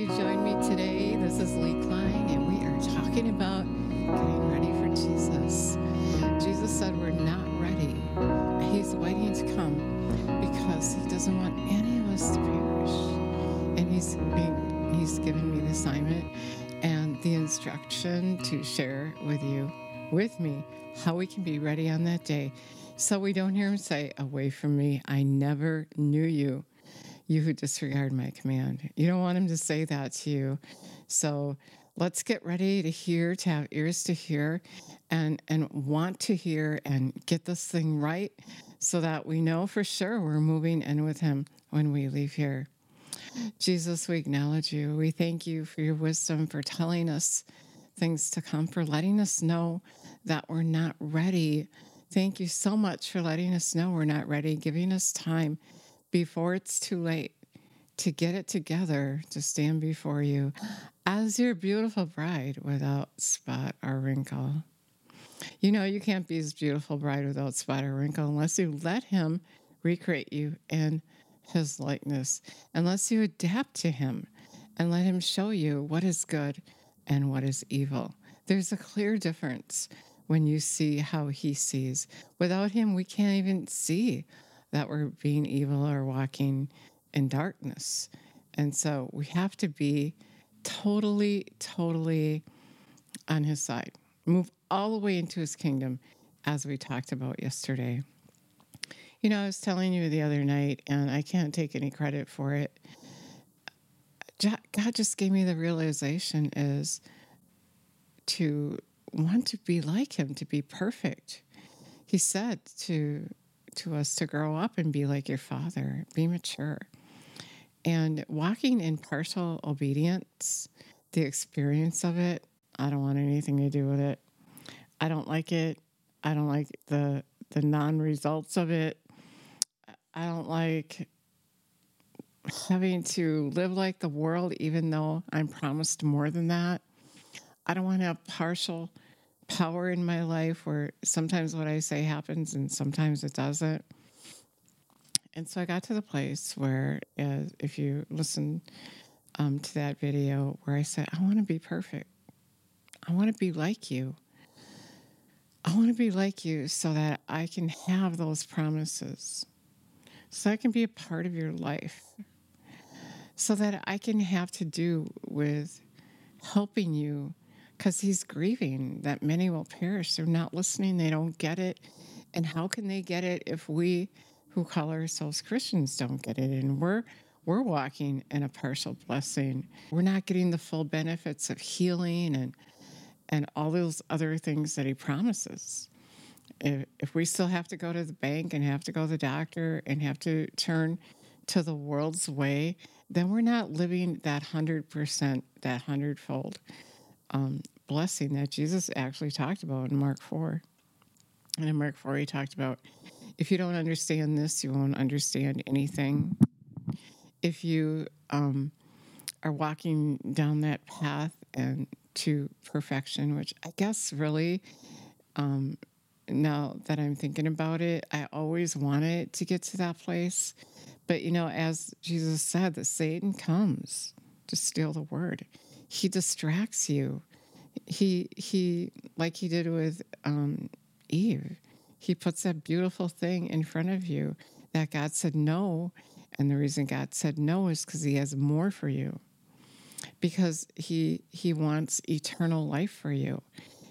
you joined me today. This is Lee Klein, and we are talking about getting ready for Jesus. Jesus said we're not ready. He's waiting to come because he doesn't want any of us to perish. And he's being, he's given me the assignment and the instruction to share with you, with me, how we can be ready on that day. So we don't hear him say, Away from me, I never knew you you who disregard my command. You don't want him to say that to you. So let's get ready to hear, to have ears to hear and and want to hear and get this thing right so that we know for sure we're moving in with him when we leave here. Jesus, we acknowledge you. We thank you for your wisdom, for telling us things to come, for letting us know that we're not ready. Thank you so much for letting us know we're not ready, giving us time before it's too late to get it together to stand before you as your beautiful bride without spot or wrinkle. You know, you can't be his beautiful bride without spot or wrinkle unless you let him recreate you in his likeness, unless you adapt to him and let him show you what is good and what is evil. There's a clear difference when you see how he sees. Without him, we can't even see that we're being evil or walking in darkness. And so we have to be totally, totally on his side. Move all the way into his kingdom, as we talked about yesterday. You know, I was telling you the other night, and I can't take any credit for it. God just gave me the realization is to want to be like him, to be perfect. He said to to us to grow up and be like your father, be mature. And walking in partial obedience, the experience of it, I don't want anything to do with it. I don't like it. I don't like the the non-results of it. I don't like having to live like the world even though I'm promised more than that. I don't want to have partial power in my life where sometimes what I say happens and sometimes it doesn't. And so I got to the place where, uh, if you listen um, to that video, where I said, I want to be perfect. I want to be like you. I want to be like you so that I can have those promises, so I can be a part of your life, so that I can have to do with helping you because he's grieving that many will perish. They're not listening, they don't get it. And how can they get it if we who call ourselves Christians don't get it? And we're we're walking in a partial blessing. We're not getting the full benefits of healing and and all those other things that he promises. If, if we still have to go to the bank and have to go to the doctor and have to turn to the world's way, then we're not living that 100%, that hundredfold um, blessing that Jesus actually talked about in Mark 4. And in Mark 4, he talked about if you don't understand this, you won't understand anything. If you um, are walking down that path and to perfection, which I guess really, um, now that I'm thinking about it, I always wanted to get to that place. But you know, as Jesus said, that Satan comes to steal the word he distracts you. He he like he did with um, Eve. He puts that beautiful thing in front of you that God said no, and the reason God said no is because He has more for you. Because He He wants eternal life for you.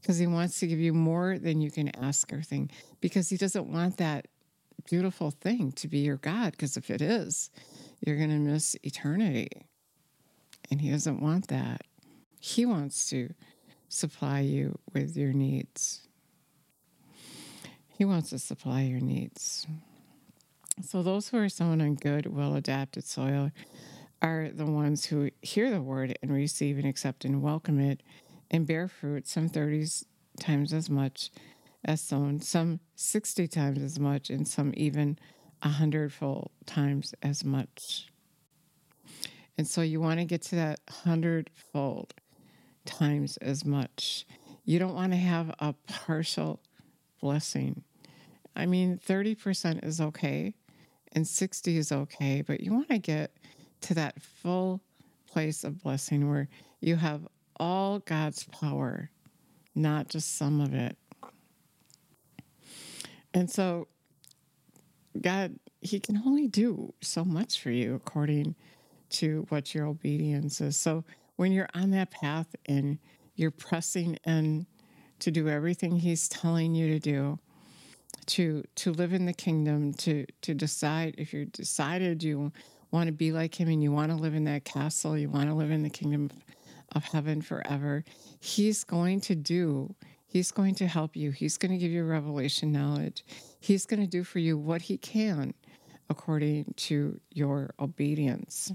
Because He wants to give you more than you can ask or think. Because He doesn't want that beautiful thing to be your God. Because if it is, you're going to miss eternity and He doesn't want that. He wants to supply you with your needs. He wants to supply your needs. So, those who are sown on good, well adapted soil are the ones who hear the word and receive and accept and welcome it and bear fruit, some 30 times as much as sown, some 60 times as much, and some even a hundredfold times as much. And so you want to get to that hundredfold times as much. You don't want to have a partial blessing. I mean, 30% is okay and 60 is okay, but you want to get to that full place of blessing where you have all God's power, not just some of it. And so, God, He can only do so much for you according to what your obedience is. So, when you're on that path and you're pressing in to do everything He's telling you to do, to to live in the kingdom, to to decide if you decided you want to be like Him and you want to live in that castle, you want to live in the kingdom of heaven forever, He's going to do He's going to help you. He's going to give you revelation knowledge. He's going to do for you what he can according to your obedience.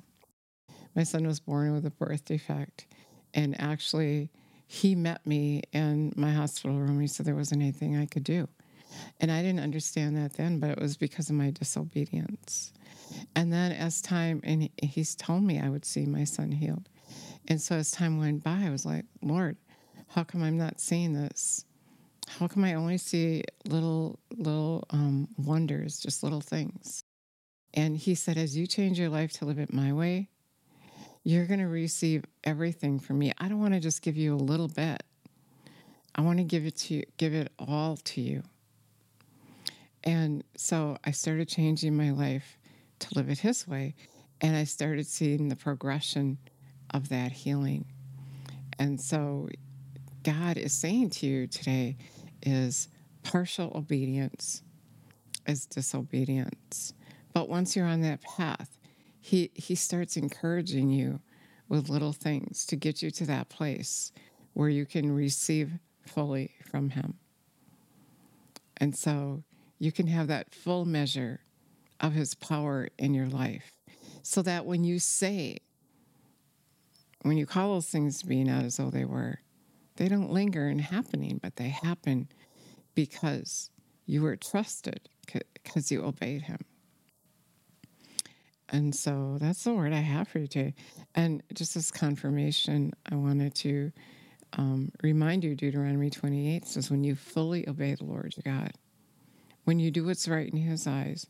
My son was born with a birth defect, and actually, he met me in my hospital room. He said there wasn't anything I could do. And I didn't understand that then, but it was because of my disobedience. And then, as time, and he's told me I would see my son healed. And so, as time went by, I was like, Lord, how come I'm not seeing this? How come I only see little, little um, wonders, just little things? And he said, as you change your life to live it my way, you're going to receive everything from me. I don't want to just give you a little bit. I want to give it to you, give it all to you. And so I started changing my life to live it his way. And I started seeing the progression of that healing. And so God is saying to you today is partial obedience is disobedience. But once you're on that path, he, he starts encouraging you with little things to get you to that place where you can receive fully from Him. And so you can have that full measure of His power in your life. So that when you say, when you call those things to be not as though they were, they don't linger in happening, but they happen because you were trusted, because you obeyed him. And so that's the word I have for you today. And just as confirmation, I wanted to um, remind you Deuteronomy 28 says, When you fully obey the Lord your God, when you do what's right in his eyes,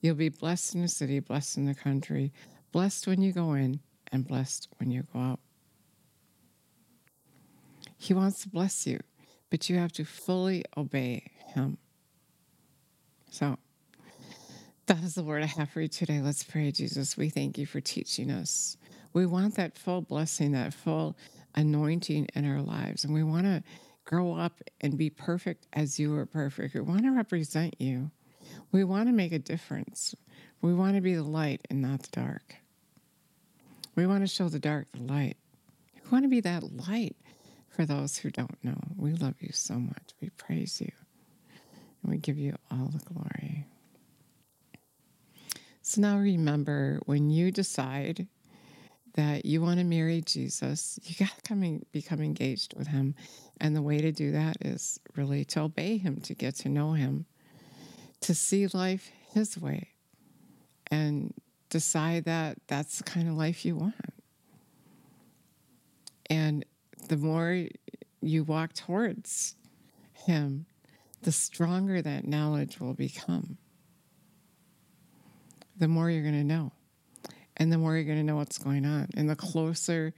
you'll be blessed in the city, blessed in the country, blessed when you go in, and blessed when you go out. He wants to bless you, but you have to fully obey Him. So, that is the word I have for you today. Let's pray, Jesus. We thank you for teaching us. We want that full blessing, that full anointing in our lives. And we want to grow up and be perfect as you are perfect. We want to represent you. We want to make a difference. We want to be the light and not the dark. We want to show the dark the light. We want to be that light for those who don't know, we love you so much. We praise you and we give you all the glory. So now remember when you decide that you want to marry Jesus, you got to come and become engaged with him. And the way to do that is really to obey him, to get to know him, to see life his way, and decide that that's the kind of life you want. And the more you walk towards Him, the stronger that knowledge will become. The more you're going to know, and the more you're going to know what's going on, and the closer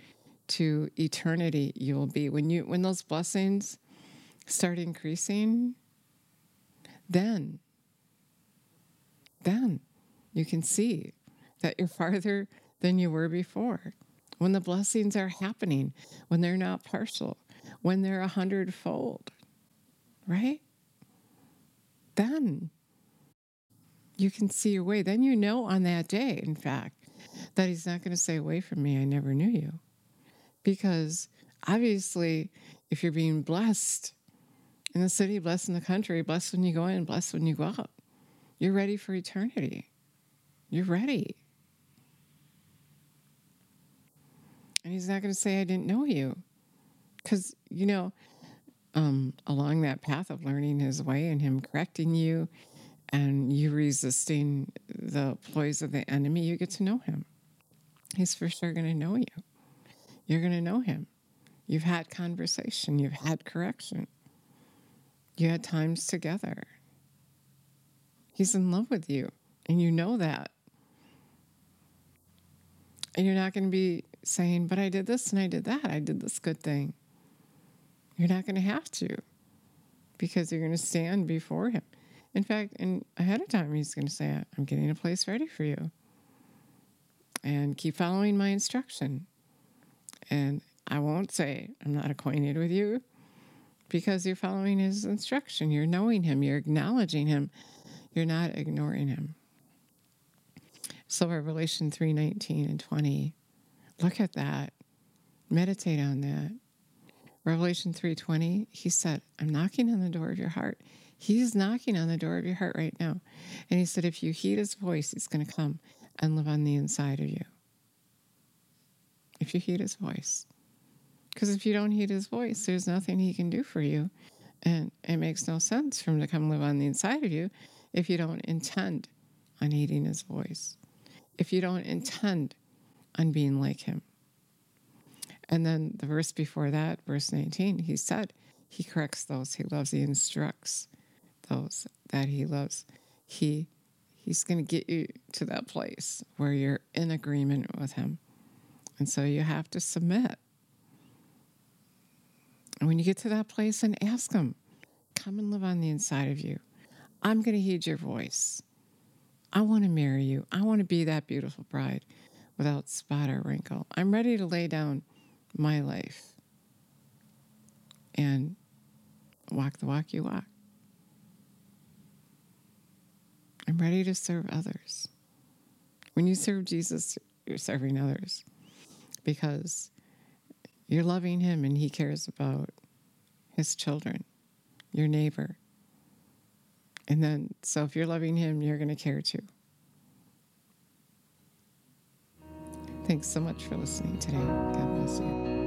to eternity you will be. When you when those blessings start increasing, then then you can see that you're farther than you were before when the blessings are happening, when they're not partial, when they're a hundredfold, right? Then you can see your way. Then you know on that day, in fact, that He's not going to say, Away from me, I never knew you. Because obviously, if you're being blessed in the city, blessed in the country, blessed when you go in, blessed when you go out, you're ready for eternity. You're ready. And he's not going to say, I didn't know you. Because, you know, um, along that path of learning his way and him correcting you and you resisting the ploys of the enemy, you get to know him. He's for sure going to know you. You're going to know him. You've had conversation, you've had correction, you had times together. He's in love with you, and you know that. And you're not going to be saying, But I did this and I did that. I did this good thing. You're not going to have to because you're going to stand before Him. In fact, and ahead of time, He's going to say, I'm getting a place ready for you. And keep following my instruction. And I won't say, I'm not acquainted with you because you're following His instruction. You're knowing Him, you're acknowledging Him, you're not ignoring Him. So Revelation 3 19 and 20 Look at that. Meditate on that. Revelation 3:20, he said, "I'm knocking on the door of your heart." He's knocking on the door of your heart right now. And he said if you heed his voice, he's going to come and live on the inside of you. If you heed his voice. Because if you don't heed his voice, there's nothing he can do for you. And it makes no sense for him to come live on the inside of you if you don't intend on heeding his voice. If you don't intend on being like him. And then the verse before that, verse 19, he said, He corrects those he loves, he instructs those that he loves. He he's going to get you to that place where you're in agreement with him. And so you have to submit. And when you get to that place and ask him, come and live on the inside of you. I'm going to heed your voice. I want to marry you. I want to be that beautiful bride without spot or wrinkle. I'm ready to lay down my life and walk the walk you walk. I'm ready to serve others. When you serve Jesus, you're serving others because you're loving Him and He cares about His children, your neighbor. And then, so if you're loving Him, you're going to care too. Thanks so much for listening today. God bless you.